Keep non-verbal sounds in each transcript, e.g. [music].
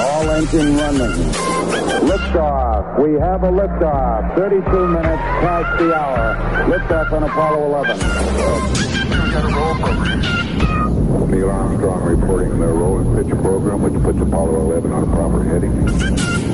All engine running. Liftoff. We have a liftoff. 32 minutes past the hour. Liftoff on Apollo 11. Neil Armstrong reporting the roll and pitch program, which puts Apollo 11 on a proper heading.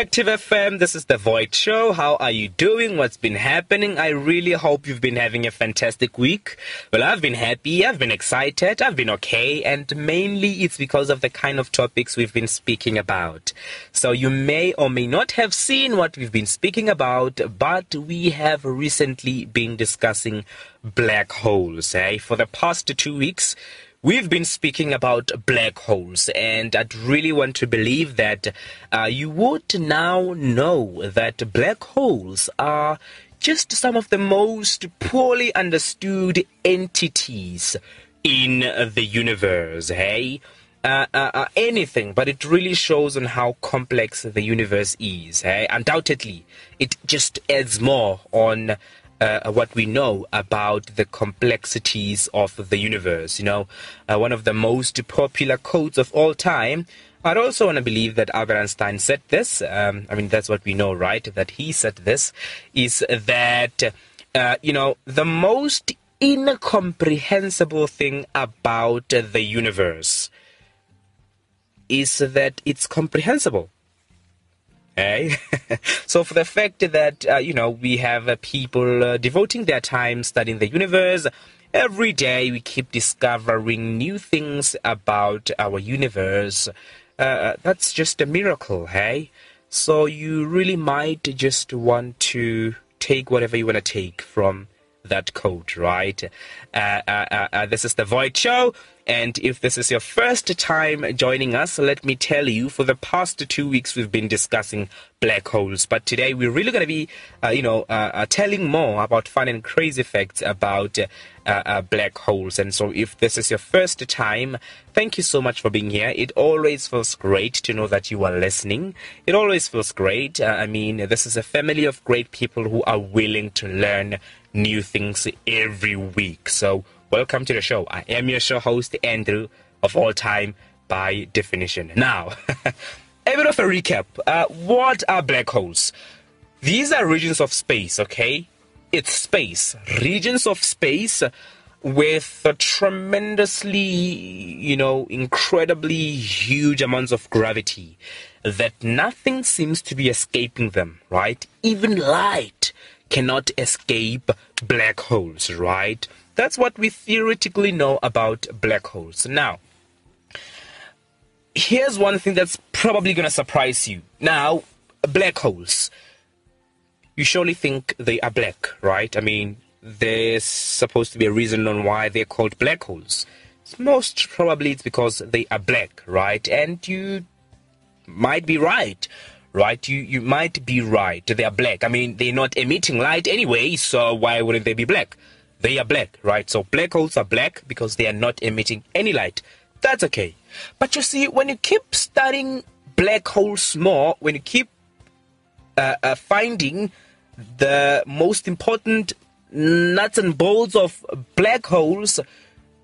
Active FM, this is The Void Show. How are you doing? What's been happening? I really hope you've been having a fantastic week. Well, I've been happy, I've been excited, I've been okay, and mainly it's because of the kind of topics we've been speaking about. So you may or may not have seen what we've been speaking about, but we have recently been discussing black holes. Eh? For the past two weeks, We've been speaking about black holes, and I'd really want to believe that uh, you would now know that black holes are just some of the most poorly understood entities in the universe, hey? Uh, uh, uh, anything, but it really shows on how complex the universe is. Hey? Undoubtedly, it just adds more on uh, what we know about the complexities of the universe. You know, uh, one of the most popular quotes of all time. I'd also want to believe that Albert Einstein said this. Um, I mean, that's what we know, right? That he said this is that, uh, you know, the most incomprehensible thing about the universe is that it's comprehensible. Eh? [laughs] so for the fact that uh, you know we have uh, people uh, devoting their time studying the universe every day we keep discovering new things about our universe uh, that's just a miracle hey so you really might just want to take whatever you want to take from that code, right? Uh, uh, uh, this is the Void Show. And if this is your first time joining us, let me tell you, for the past two weeks, we've been discussing black holes. But today, we're really going to be, uh, you know, uh, uh, telling more about fun and crazy facts about Uh, uh, black holes. And so, if this is your first time, thank you so much for being here. It always feels great to know that you are listening. It always feels great. Uh, I mean, this is a family of great people who are willing to learn new things every week. So, welcome to the show. I am your show host, Andrew, of all time by definition. Now, [laughs] a bit of a recap. Uh, what are black holes? These are regions of space, okay? It's space, regions of space with tremendously, you know, incredibly huge amounts of gravity that nothing seems to be escaping them, right? Even light cannot escape black holes, right? That's what we theoretically know about black holes. Now, here's one thing that's probably going to surprise you. Now, black holes. You surely think they are black, right? I mean, there's supposed to be a reason on why they're called black holes. Most probably it's because they are black, right? And you might be right right? You you might be right. They are black. I mean, they're not emitting light anyway, so why wouldn't they be black? They are black, right? So black holes are black because they are not emitting any light. That's okay. But you see, when you keep studying black holes more, when you keep uh, uh, finding the most important nuts and bolts of black holes,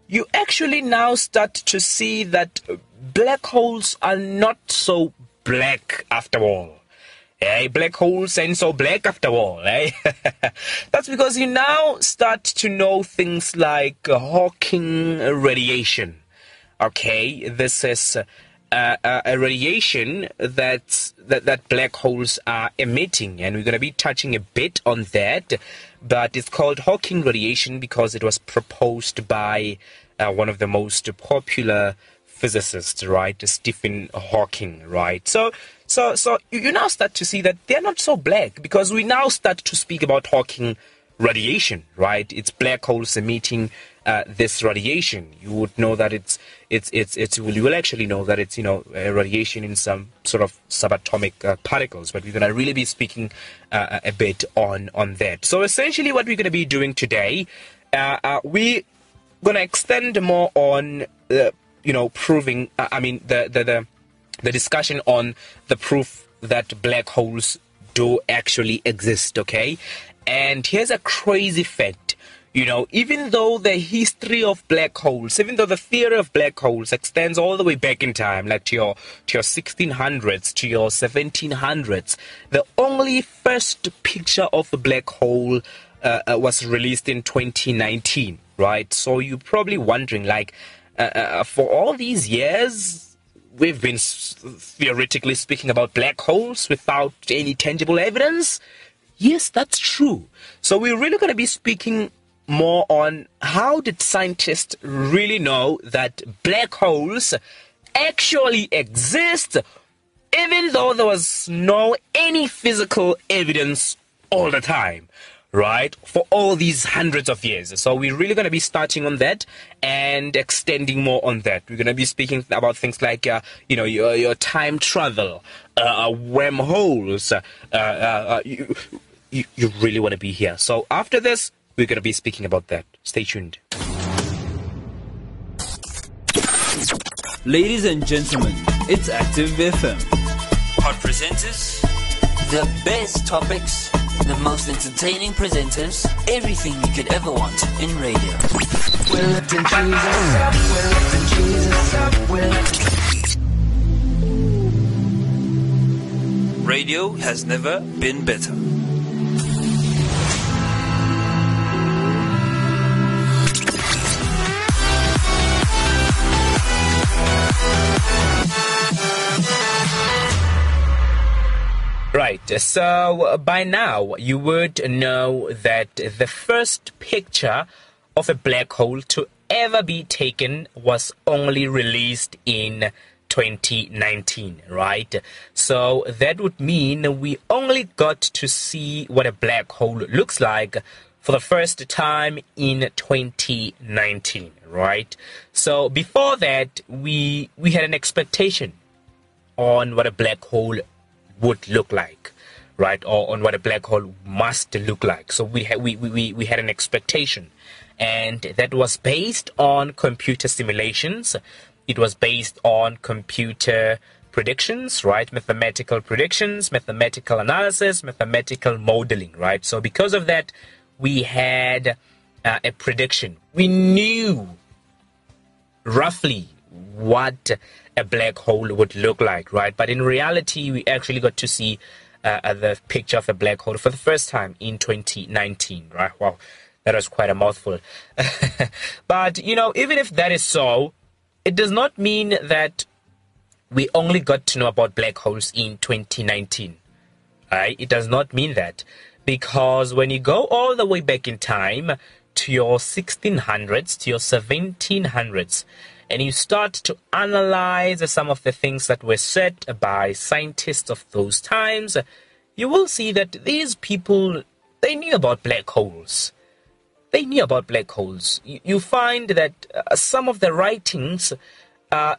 you actually now start to see that black holes are not so black after all. Eh, black holes ain't so black after all, eh? [laughs] That's because you now start to know things like Hawking radiation. Okay, this is uh, a radiation that, that that black holes are emitting, and we're going to be touching a bit on that. But it's called Hawking radiation because it was proposed by uh, one of the most popular physicists, right? Stephen Hawking, right? So, so, so you now start to see that they're not so black because we now start to speak about Hawking radiation, right? It's black holes emitting uh, this radiation. You would know that it's it's it's it's you will actually know that it's you know radiation in some sort of subatomic uh, particles. But we're gonna really be speaking uh, a bit on on that. So essentially, what we're gonna be doing today, uh, uh, we're gonna extend more on the you know, proving, uh, I mean, the, the, the, the discussion on the proof that black holes do actually exist, okay? And here's a crazy fact. You know, even though the history of black holes, even though the theory of black holes extends all the way back in time, like to your to your 1600s, to your 1700s, the only first picture of a black hole uh, uh, was released in 2019, right? So you're probably wondering, like, uh, uh for all these years, we've been theoretically speaking about black holes without any tangible evidence. Yes, that's true. So we're really going to be speaking more on how did scientists really know that black holes actually exist even though there was no any physical evidence all the time right? For all these hundreds of years. So we're really going to be starting on that and extending more on that. We're going to be speaking about things like uh, you know your, your time travel uh, uh wormholes uh, uh, uh, you, you, you really want to be here. So after this we're going to be speaking about that. Stay tuned. Ladies and gentlemen it's active fm hot presenters the best topics the most entertaining presenters, everything you could ever want in radio. We're lifting Jesus up, we're lifting Jesus up, we're lifting... Radio has never been better. Right, so by now you would know that the first picture of a black hole to ever be taken was only released in 2019, right? So that would mean we only got to see what a black hole looks like for the first time in 2019, right? So before that, we we had an expectation on what a black hole would look like right? Or on what a black hole must look like. So we had we, we we had an expectation. And that was based on computer simulations. It was based on computer predictions right? Mathematical predictions mathematical analysis mathematical modeling right? So because of that we had uh, a prediction. We knew roughly what a black hole would look like, right? But in reality, we actually got to see uh, the picture of a black hole for the first time in 2019, right? Wow, that was quite a mouthful. [laughs] but, you know, even if that is so, it does not mean that we only got to know about black holes in 2019, right? It does not mean that. Because when you go all the way back in time to your 1600s, to your 1700s, and you start to analyze some of the things that were said by scientists of those times, you will see that these people they knew about black holes. They knew about black holes. You, you find that uh, some of the writings uh,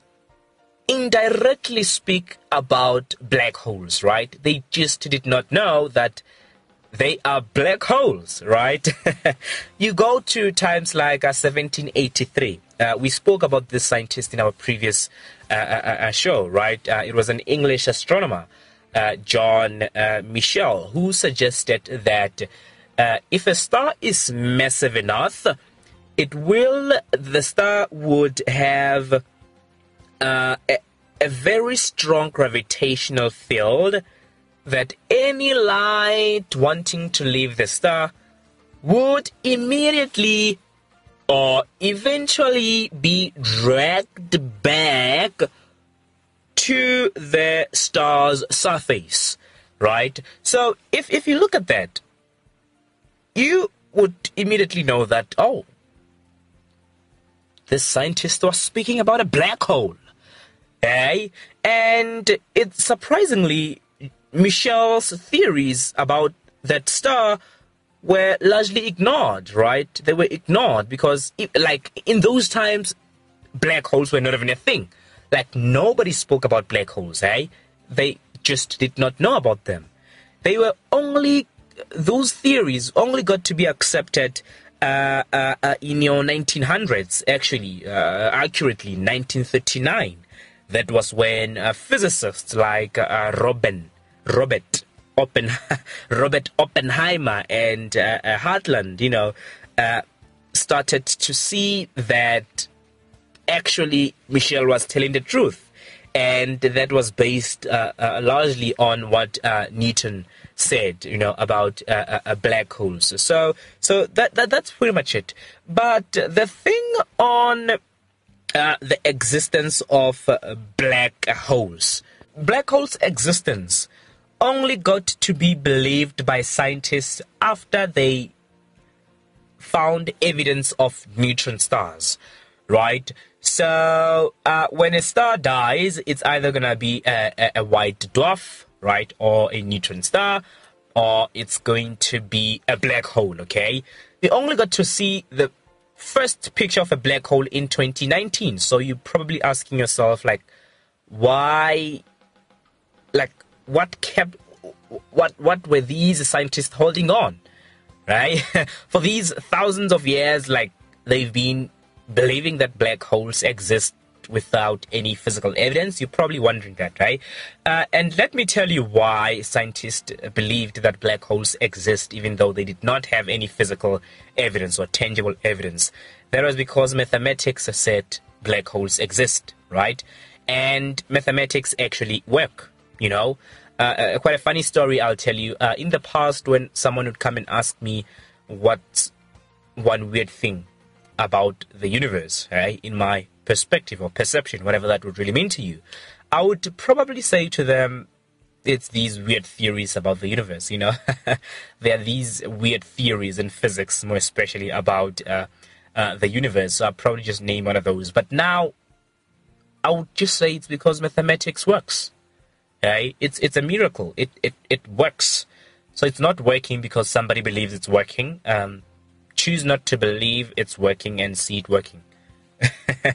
indirectly speak about black holes, right? They just did not know that they are black holes, right? [laughs] you go to times like uh, 1783. Uh, we spoke about this scientist in our previous uh, uh, uh, uh show, right? it was an English astronomer, John Michell, who suggested that if a star is massive enough, it will, the star would have a, a very strong gravitational field that any light wanting to leave the star would immediately or eventually be dragged back to the star's surface, right? So if, if you look at that, you would immediately know that, oh, this scientist was speaking about a black hole. Eh? And it surprisingly Michell's theories about that star were largely ignored, right? They were ignored because, like, in those times, black holes were not even a thing. Like, nobody spoke about black holes, eh? They just did not know about them. They were only, those theories only got to be accepted uh, uh, uh, in your 1900s, actually, uh, accurately, 1939. That was when uh, physicists like uh, Robin Robert Oppen, [laughs] Robert Oppenheimer and uh, uh, Hartland, you know, uh, started to see that actually Michelle was telling the truth. And that was based uh, uh, largely on what uh, Newton said, you know, about black holes. So, so that, that that's pretty much it. But the thing on the existence of black holes, black holes' existence only got to be believed by scientists after they found evidence of neutron stars, right? So uh, when a star dies, it's either gonna be a, a, a, white dwarf, right, or a neutron star, or it's going to be a black hole. Okay, we only got to see the first picture of a black hole in 2019. So you're probably asking yourself, like, why, what kept, what, what were these scientists holding on, right? [laughs] For these thousands of years, like they've been believing that black holes exist without any physical evidence. You're probably wondering that, right? Uh, and let me tell you why scientists believed that black holes exist even though they did not have any physical evidence or tangible evidence. That was because mathematics said black holes exist, right? And mathematics actually work, you know? Uh, uh, quite a funny story I'll tell you. Uh, in the past, when someone would come and ask me what's one weird thing about the universe, right? In my perspective or perception, whatever that would really mean to you, I would probably say to them, it's these weird theories about the universe, you know? [laughs] there are these weird theories in physics, more especially about uh, uh, the universe. So I'll probably just name one of those. But now, I would just say it's because mathematics works. It's it's a miracle. It it it works. So it's not working because somebody believes it's working. Um, choose not to believe it's working and see it working. [laughs]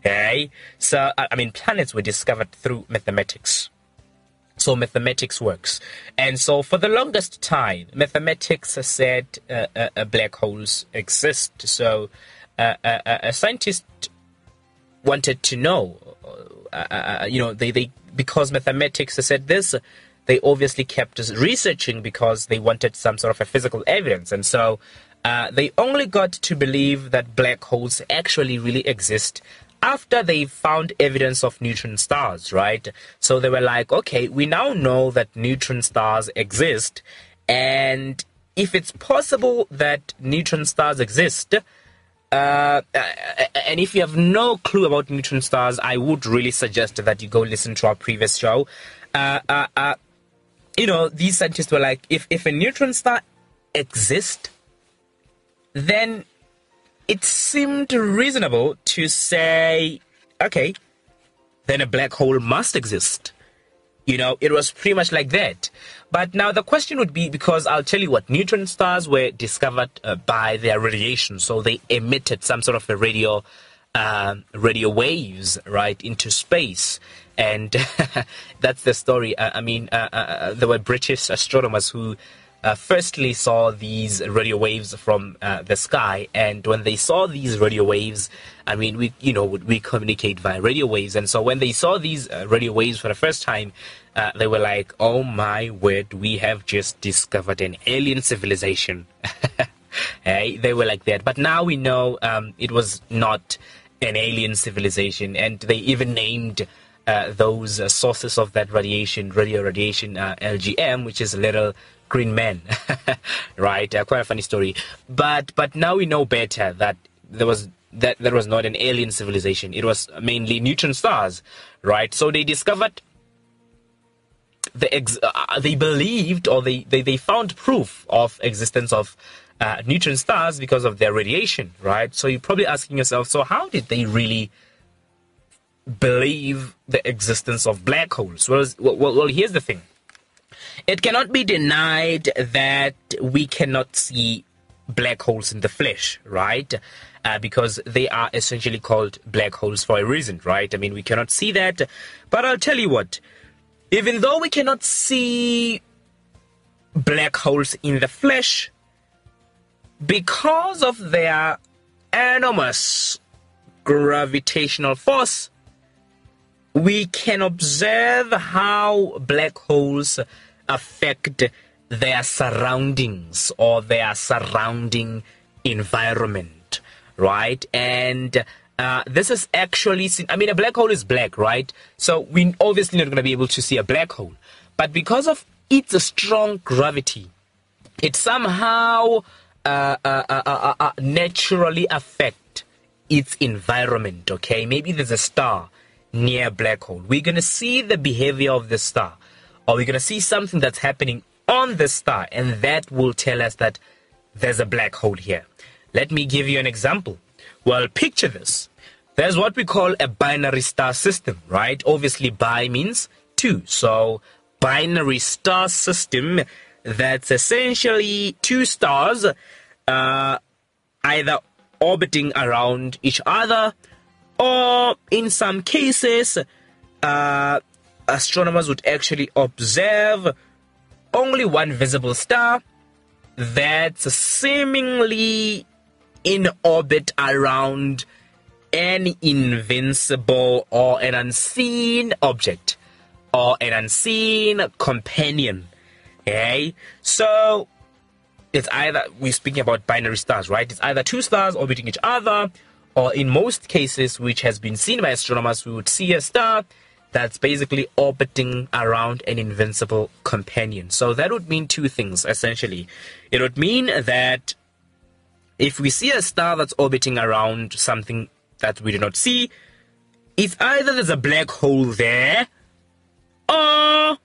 okay? So, I mean, planets were discovered through mathematics. So mathematics works. And so for the longest time, mathematics said uh, uh, uh, black holes exist. So uh, uh, uh, a scientist wanted to know, uh, uh, uh, you know, they, they because mathematics said this, they obviously kept researching because they wanted some sort of a physical evidence. And so uh, they only got to believe that black holes actually really exist after they found evidence of neutron stars, right? So they were like, okay, we now know that neutron stars exist, and if it's possible that neutron stars exist, uh, and if you have no clue about neutron stars, I would really suggest that you go listen to our previous show. Uh, uh, uh you know, these scientists were like, if, if a neutron star exists, then it seemed reasonable to say, okay, then a black hole must exist. You know, it was pretty much like that. But now the question would be because I'll tell you what, neutron stars were discovered uh, by their radiation, so they emitted some sort of a radio, uh, radio waves right into space, and [laughs] that's the story. Uh, I mean, uh, uh, there were British astronomers who uh, firstly saw these radio waves from uh, the sky, and when they saw these radio waves, I mean, we you know we communicate via radio waves, and so when they saw these uh, radio waves for the first time, uh, they were like, "Oh my word, we have just discovered an alien civilization." [laughs] hey, they were like that, but now we know um, it was not an alien civilization, and they even named. Uh, those uh, sources of that radiation, radio radiation, uh, LGM, which is little green men, [laughs] right? Uh, quite a funny story. But but now we know better that there was that there was not an alien civilization. It was mainly neutron stars, right? So they discovered the ex- uh, they believed or they, they, they found proof of existence of uh, neutron stars because of their radiation, right? So you're probably asking yourself, so how did they really believe the existence of black holes? Well, well, well here's the thing. It cannot be denied that we cannot see black holes in the flesh, right? Uh, because they are essentially called black holes for a reason, right? I mean, we cannot see that. But I'll tell you what, even though we cannot see black holes in the flesh, because of their enormous gravitational force, we can observe how black holes affect their surroundings or their surrounding environment right? And uh, this is actually, I mean, a black hole is black, right? So we obviously not going to be able to see a black hole. But because of its strong gravity, it somehow uh, uh, uh, uh, uh naturally affect its environment, okay? Maybe there's a star near black hole. We're going to see the behavior of the star, or we're going to see something that's happening on the star, and that will tell us that there's a black hole here. Let me give you an example. Well, picture this. There's what we call a binary star system, right? Obviously, bi means two. So, binary star system that's essentially two stars uh, either orbiting around each other or in some cases uh, astronomers would actually observe only one visible star that's seemingly in orbit around an invincible or an unseen object or an unseen companion. Okay? So it's either we're speaking about binary stars, right? It's either two stars orbiting each other, or in most cases, which has been seen by astronomers, we would see a star that's basically orbiting around an invincible companion. So that would mean two things essentially. It would mean that if we see a star that's orbiting around something that we do not see, it's either there's a black hole there or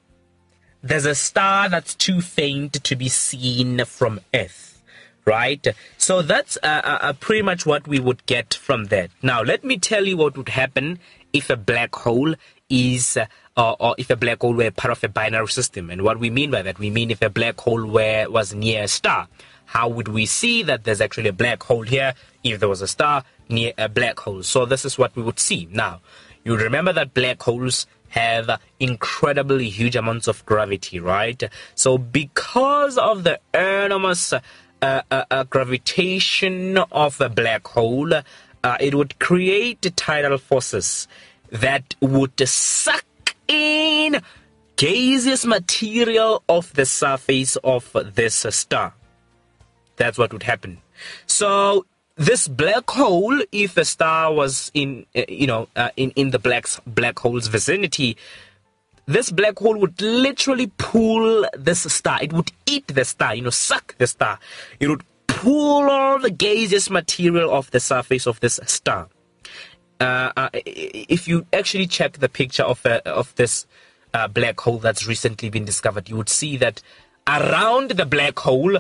there's a star that's too faint to be seen from Earth, right? So that's uh, uh, uh, pretty much what we would get from that. Now, let me tell you what would happen if a black hole is, uh, or if a black hole were part of a binary system. And what we mean by that, we mean if a black hole were was near a star. How would we see that there's actually a black hole here if there was a star near a black hole? So this is what we would see. Now, you remember that black holes have incredibly huge amounts of gravity, right? So because of the enormous uh, uh, uh, gravitation of a black hole, uh, it would create tidal forces that would suck in gaseous material off the surface of this star. That's what would happen. So this black hole, if a star was in, uh, you know, uh, in in the black black hole's vicinity, this black hole would literally pull this star. It would eat the star, you know, suck the star. It would pull all the gaseous material off the surface of this star. Uh, uh, if you actually check the picture of uh, of this uh, black hole that's recently been discovered, you would see that around the black hole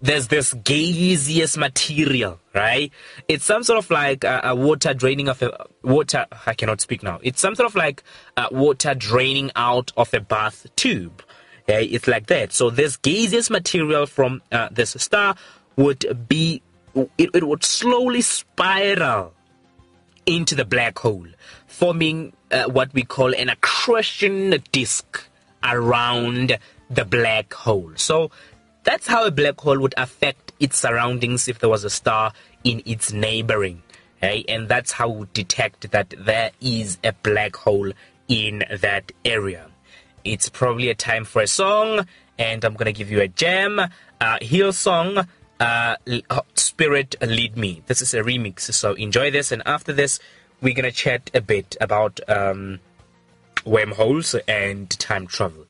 there's this gaseous material, right? It's some sort of like a, a water draining of a water. I cannot speak now. It's some sort of like water draining out of a bath tube. Okay, it's like that. So this gaseous material from uh, this star would be, it, it would slowly spiral into the black hole, forming uh, what we call an accretion disk around the black hole. So that's how a black hole would affect its surroundings if there was a star in its neighboring. Okay? And that's how we detect that there is a black hole in that area. It's probably a time for a song, and I'm gonna give you a jam. Uh, Hillsong, uh, Spirit Lead Me. This is a remix, so enjoy this. And after this, we're gonna chat a bit about um, wormholes and time travel.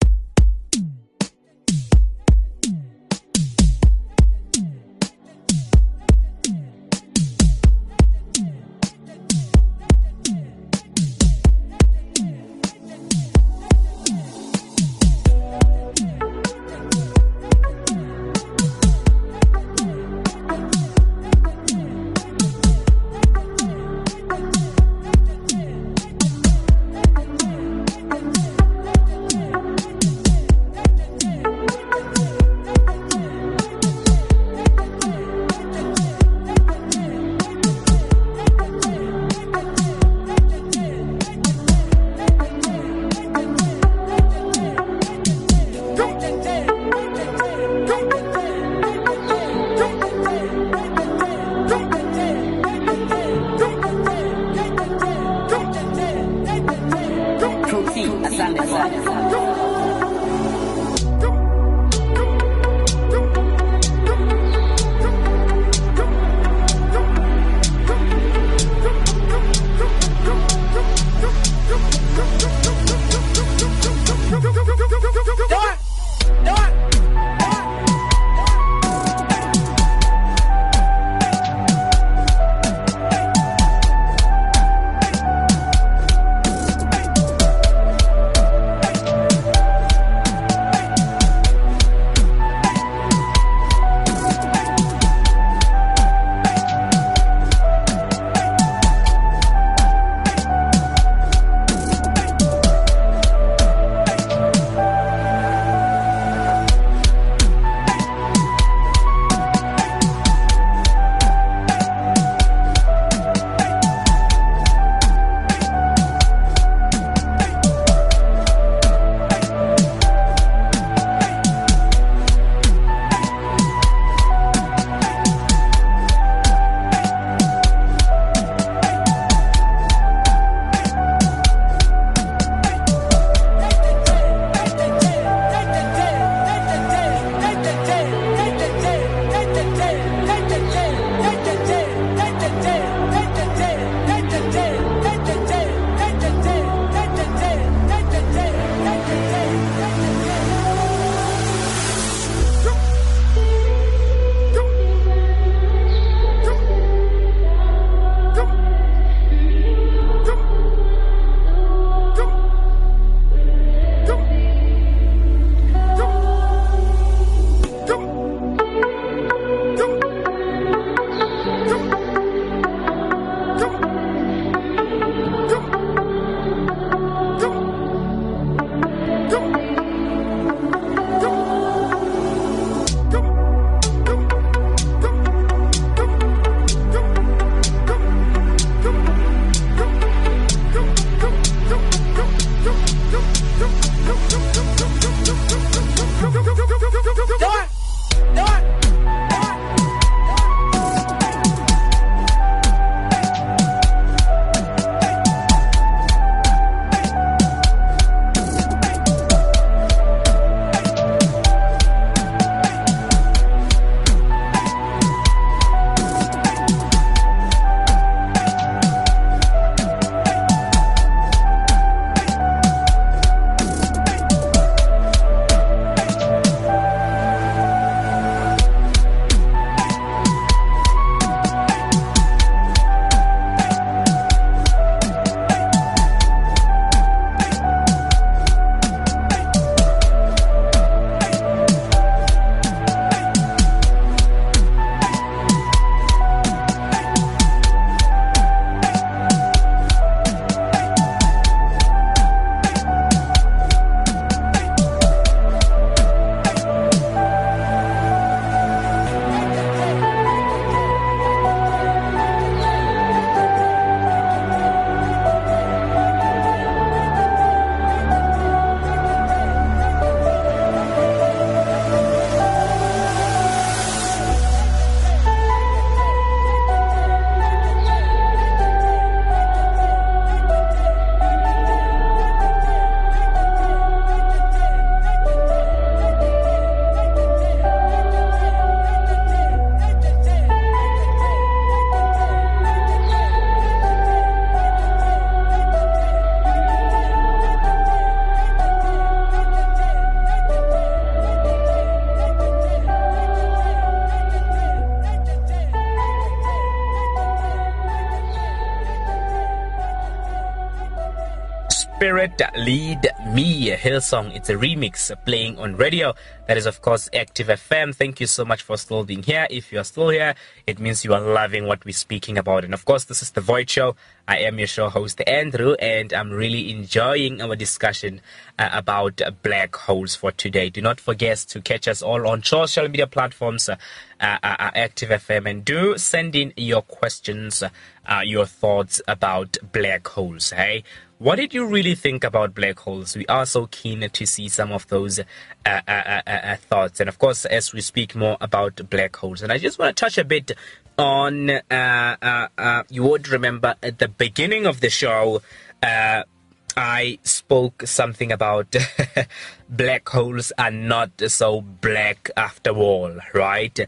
Spirit Lead Me, Hillsong. It's a remix playing on radio. That is, of course, Active FM. Thank you so much for still being here. If you are still here, it means you are loving what we're speaking about. And of course, this is The Void Show. I am your show host, Andrew, and I'm really enjoying our discussion uh, about uh, black holes for today. Do not forget to catch us all on social media platforms, uh, uh, uh Active FM, and do send in your questions, uh, your thoughts about black holes. Hey, what did you really think about black holes? We are so keen to see some of those uh, uh, uh, uh, uh thoughts. And of course, as we speak more about black holes, and I just want to touch a bit on, uh, you would remember at the beginning of the show, I spoke something about [laughs] black holes are not so black after all, right?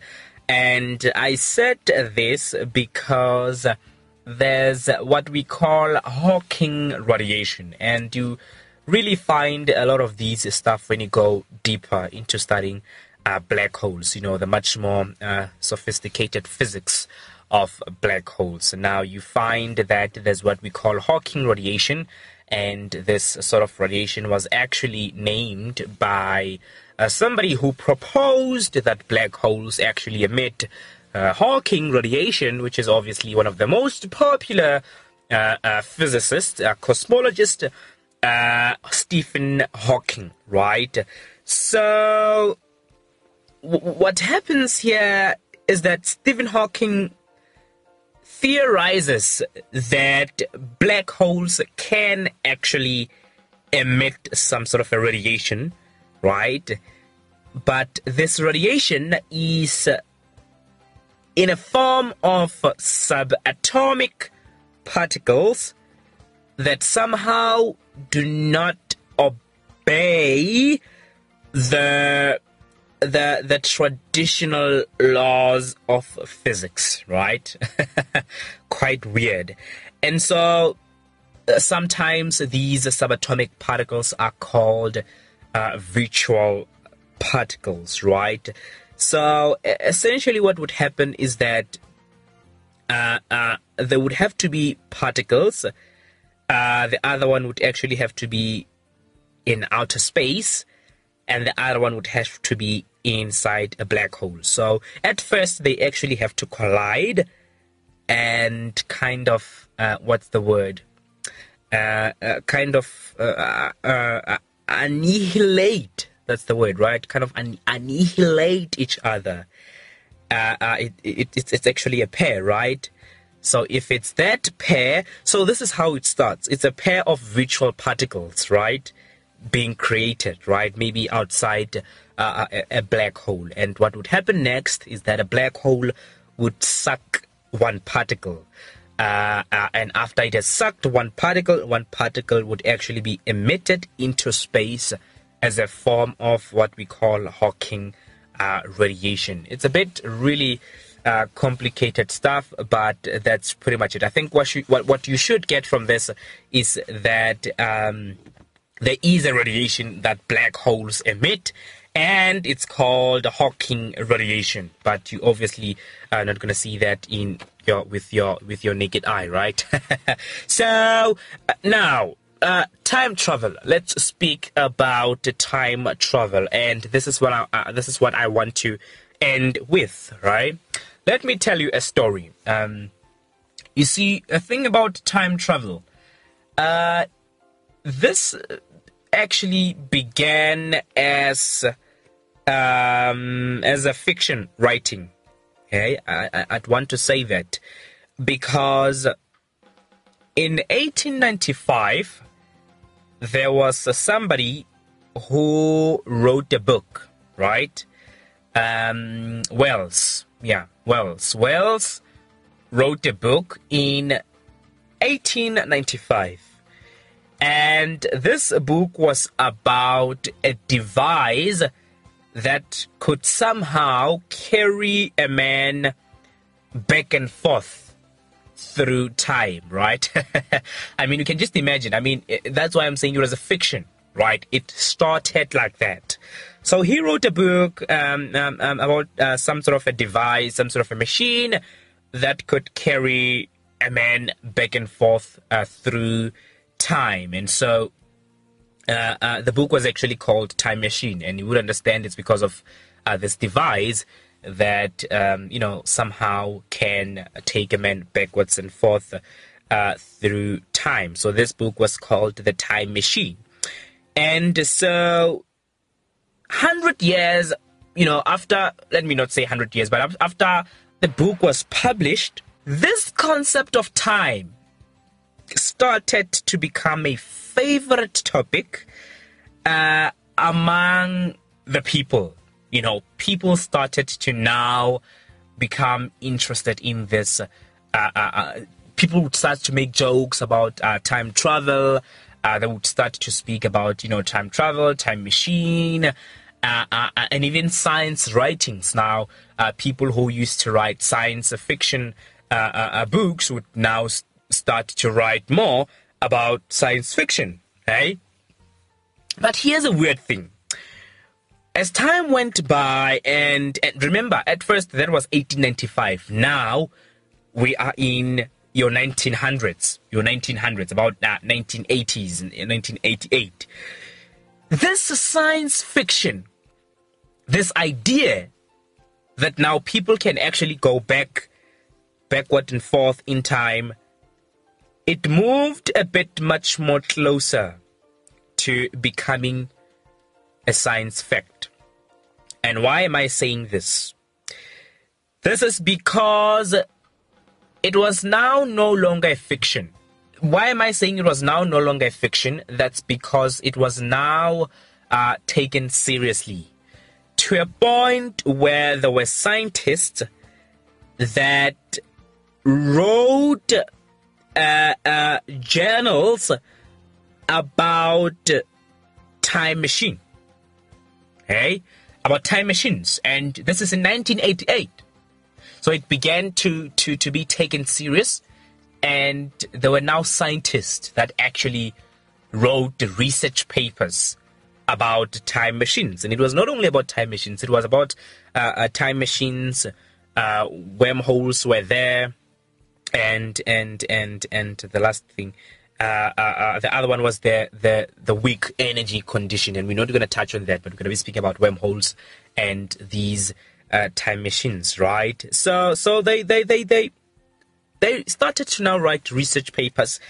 And I said this because there's what we call Hawking radiation, and you really find a lot of these stuff when you go deeper into studying uh, black holes. You know, the much more uh, sophisticated physics of black holes. Now you find that there's what we call Hawking radiation, and this sort of radiation was actually named by uh, somebody who proposed that black holes actually emit uh, Hawking radiation, which is obviously one of the most popular uh, uh, physicists, uh, cosmologist, uh, Stephen Hawking, right? So, what happens here is that Stephen Hawking theorizes that black holes can actually emit some sort of a radiation, right? But this radiation is in a form of subatomic particles that somehow do not obey the the the traditional laws of physics right? [laughs] Quite weird. And so uh, sometimes these subatomic particles are called uh, virtual particles right so essentially, what would happen is that uh, uh, there would have to be particles. Uh, the other one would actually have to be in outer space, and the other one would have to be inside a black hole. So at first, they actually have to collide and kind of uh, what's the word? Uh, uh, kind of annihilate that's the word, right? Kind of an- annihilate each other. Uh, uh, it, it, it's, it's actually a pair, right? So if it's that pair, so this is how it starts. It's a pair of virtual particles, right? Being created, right? Maybe outside uh, a, a black hole. And what would happen next is that a black hole would suck one particle. Uh, uh, and after it has sucked one particle, one particle would actually be emitted into space as a form of what we call Hawking uh, radiation. It's a bit really uh, complicated stuff, but that's pretty much it. I think what, what, what you should get from this is that um, there is a radiation that black holes emit, and it's called Hawking radiation. But you obviously are not going to see that in your with your with your naked eye, right? [laughs] so uh, now uh, time travel. Let's speak about time travel, and this is what I, uh, this is what I want to end with. Right? Let me tell you a story. Um, you see, a thing about time travel. Uh, this actually began as um, as a fiction writing. Okay, I, I'd want to say that because in 1895 there was somebody who wrote a book, right? Um, Wells, yeah, Wells. Wells wrote a book in 1895. And this book was about a device that could somehow carry a man back and forth through time, right? [laughs] I mean, you can just imagine. I mean, that's why I'm saying it was a fiction, right? It started like that. So he wrote a book um, um, um, about uh, some sort of a device, some sort of a machine that could carry a man back and forth uh, through time. And so uh, uh, the book was actually called Time Machine, and you would understand it's because of uh, this device that um, you know somehow can take a man backwards and forth uh, through time. So this book was called The Time Machine, and so hundred years, you know, after let me not say hundred years, but after the book was published, this concept of time started to become a favorite topic uh, among the people. You know, people started to now become interested in this. Uh, uh, uh people would start to make jokes about uh, time travel. Uh, they would start to speak about, you know, time travel, time machine, and even science writings. Now, people who used to write science fiction books would now start to write more about science fiction, hey? But here's a weird thing. As time went by, and, and remember, at first that was 1895. Now we are in your 1900s, your 1900s, about uh, 1980s, 1988. This science fiction, this idea that now people can actually go back, backward and forth in time it moved a bit much more closer to becoming a science fact. And why am I saying this? This is because it was now no longer a fiction. Why am I saying it was now no longer a fiction? That's because it was now uh, taken seriously to a point where there were scientists that wrote uh, uh, journals about time machine. Hey, about time machines, and this is in 1988. So it began to to to be taken serious, and there were now scientists that actually wrote the research papers about time machines, and it was not only about time machines; it was about uh, uh time machines. Uh, wormholes were there and and and and the last thing the other one was the the the weak energy condition, and we're not going to touch on that, but we're going to be speaking about wormholes and these uh, time machines, right? So so they they they they they started to now write research papers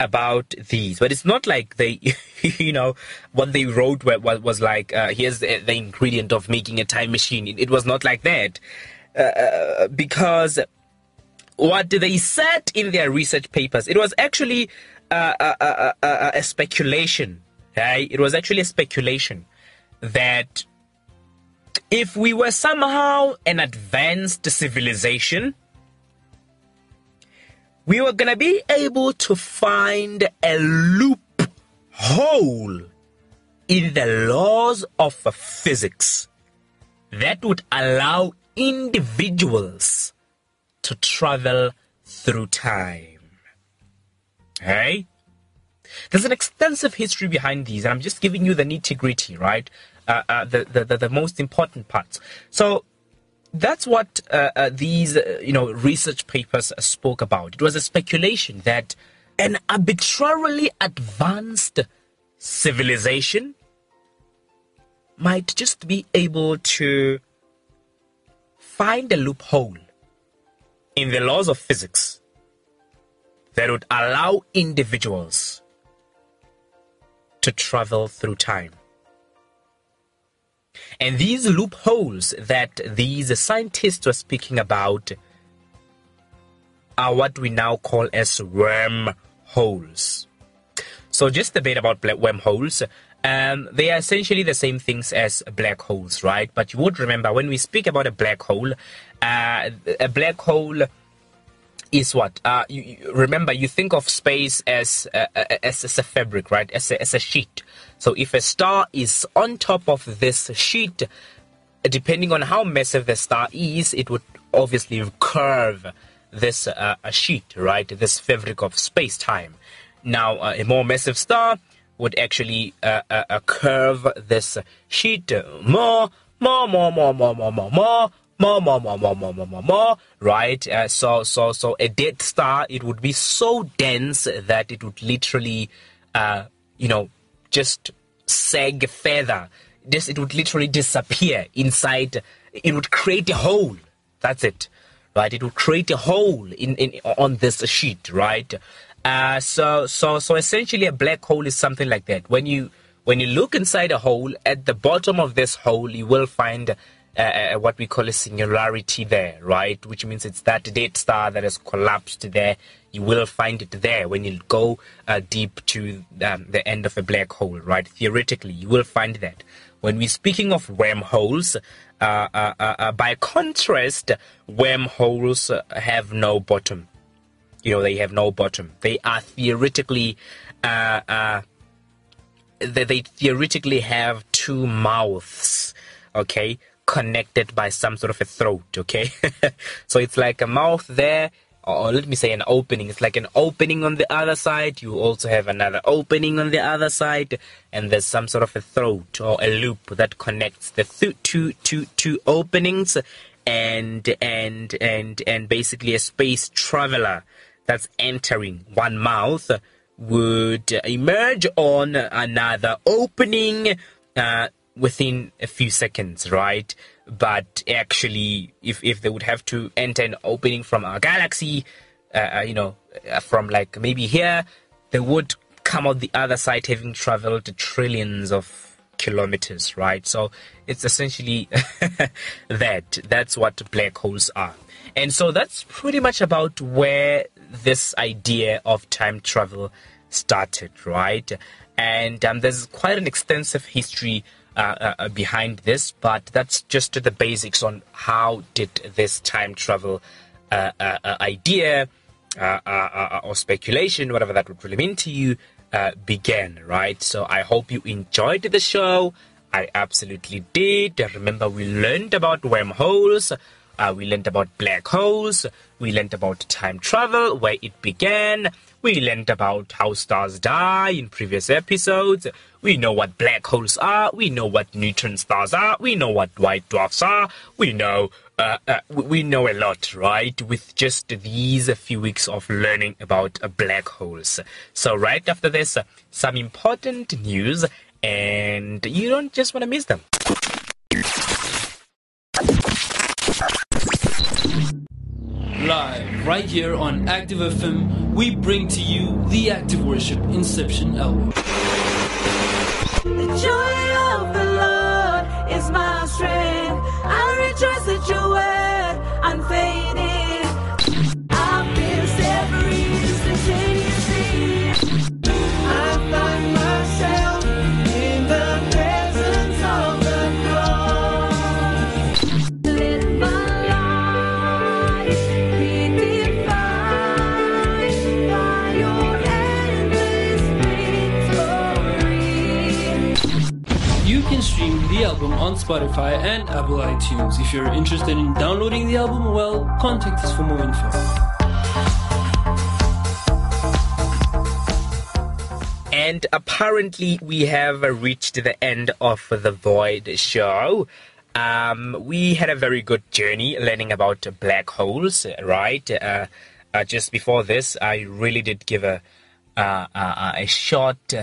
about these, but it's not like they, [laughs] you know, what they wrote was, was like, uh, here's the, the, ingredient of making a time machine. It, was not like that, uh, because what they said in their research papers, it was actually uh, a, a, a, a, speculation. It was actually a speculation that if we were somehow an advanced civilization, we were going to be able to find a loophole in the laws of physics that would allow individuals to travel through time. Hey? There's an extensive history behind these, and I'm just giving you the nitty gritty, right? Uh, uh, the, the, the, the, most important parts. So that's what uh, uh these, uh, you know, research papers spoke about. It was a speculation that an arbitrarily advanced civilization might just be able to find a loophole in the laws of physics that would allow individuals to travel through time. And these loopholes that these scientists were speaking about are what we now call as wormholes. So, just a bit about wormholes. Um, they are essentially the same things as black holes, right? But you would remember when we speak about a black hole, uh, a black hole is what? Uh, you, you, remember, you think of space as, uh, uh, as, as a fabric, right? As a, as a sheet. So if a star is on top of this sheet, depending on how massive the star is, it would obviously curve this uh, sheet, right? This fabric of space time. Now, uh, a more massive star would actually uh, curve this sheet more, more, more, more, more, more, more, more, more, more, more, more, more, more, more, right? Uh, so, so, so a dead star, it would be so dense that it would literally, uh, you know, just sag further. This it would literally disappear inside. It would create a hole. That's it, right? It would create a hole in, in on this sheet, right? Uh, so so so essentially, a black hole is something like that. When you when you look inside a hole, at the bottom of this hole, you will find uh, uh, what we call a singularity there, right? Which means it's that dead star that has collapsed there. You will find it there when you go uh, deep to um, the end of a black hole, right? Theoretically, you will find that. When we're speaking of wormholes, uh, uh, uh, by contrast, wormholes have no bottom. You know, they have no bottom. They are theoretically they theoretically have two mouths okay connected by some sort of a throat, okay? [laughs] so it's like a mouth there, or let me say an opening. It's like an opening on the other side. You also have another opening on the other side, and there's some sort of a throat or a loop that connects the th- two, two, two openings, and and and and basically a space traveler that's entering one mouth would emerge on another opening. Uh, within a few seconds, right? But actually, if, if they would have to enter an opening from our galaxy, uh, uh, you know, uh, from like maybe here, they would come out the other side having traveled trillions of kilometers, right? So it's essentially [laughs] that. That's what black holes are. And so that's pretty much about where this idea of time travel started, right? And um, there's quite an extensive history uh, uh, behind this, but that's just the basics on how did this time travel uh, uh, uh idea or speculation, whatever that would really mean to you, began, right? So I hope you enjoyed the show. I absolutely did. Remember, we learned about wormholes. Uh, we learned about black holes. We learned about time travel, where it began. We learned about how stars die in previous episodes. We know what black holes are. We know what neutron stars are. We know what white dwarfs are. We know uh, uh, we know a lot, right? With just these few weeks of learning about uh, black holes. So right after this, some important news, and you don't just want to miss them. Live right here on Active FM, we bring to you the Active Worship Inception album. The joy of the Lord is my strength. I rejoice. Spotify and Apple iTunes. If you're interested in downloading the album, well, contact us for more info. And apparently, we have reached the end of the Void show. Um, we had a very good journey learning about black holes, right? Uh, uh, just before this, I really did give a uh, uh a short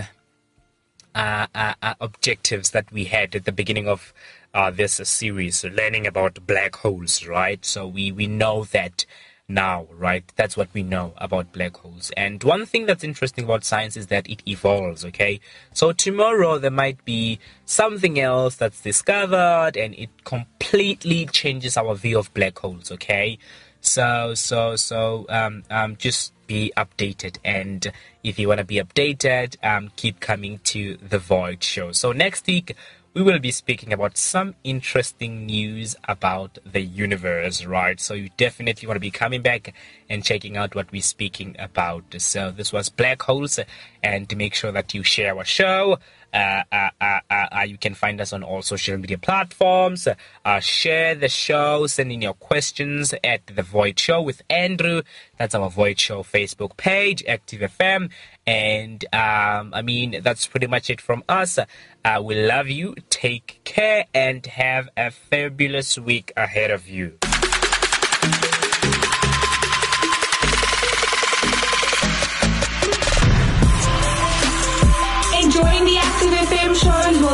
uh, uh, uh, objectives that we had at the beginning of uh, this series, learning about black holes, right? So we, we know that now, right? That's what we know about black holes. And one thing that's interesting about science is that it evolves, okay? So tomorrow there might be something else that's discovered and it completely changes our view of black holes, okay? So, so, so, um, um, just be updated. And if you want to be updated, um, keep coming to the Void Show. So next week, we will be speaking about some interesting news about the universe, right? So you definitely want to be coming back and checking out what we're speaking about. So this was Black Holes, and make sure that you share our show. Uh, uh, uh, uh, you can find us on all social media platforms. Uh, share the show, send in your questions at The Void Show with Andrew. That's our Void Show Facebook page, Active FM. And um, I mean, that's pretty much it from us. Uh, we love you. Take care and have a fabulous week ahead of you.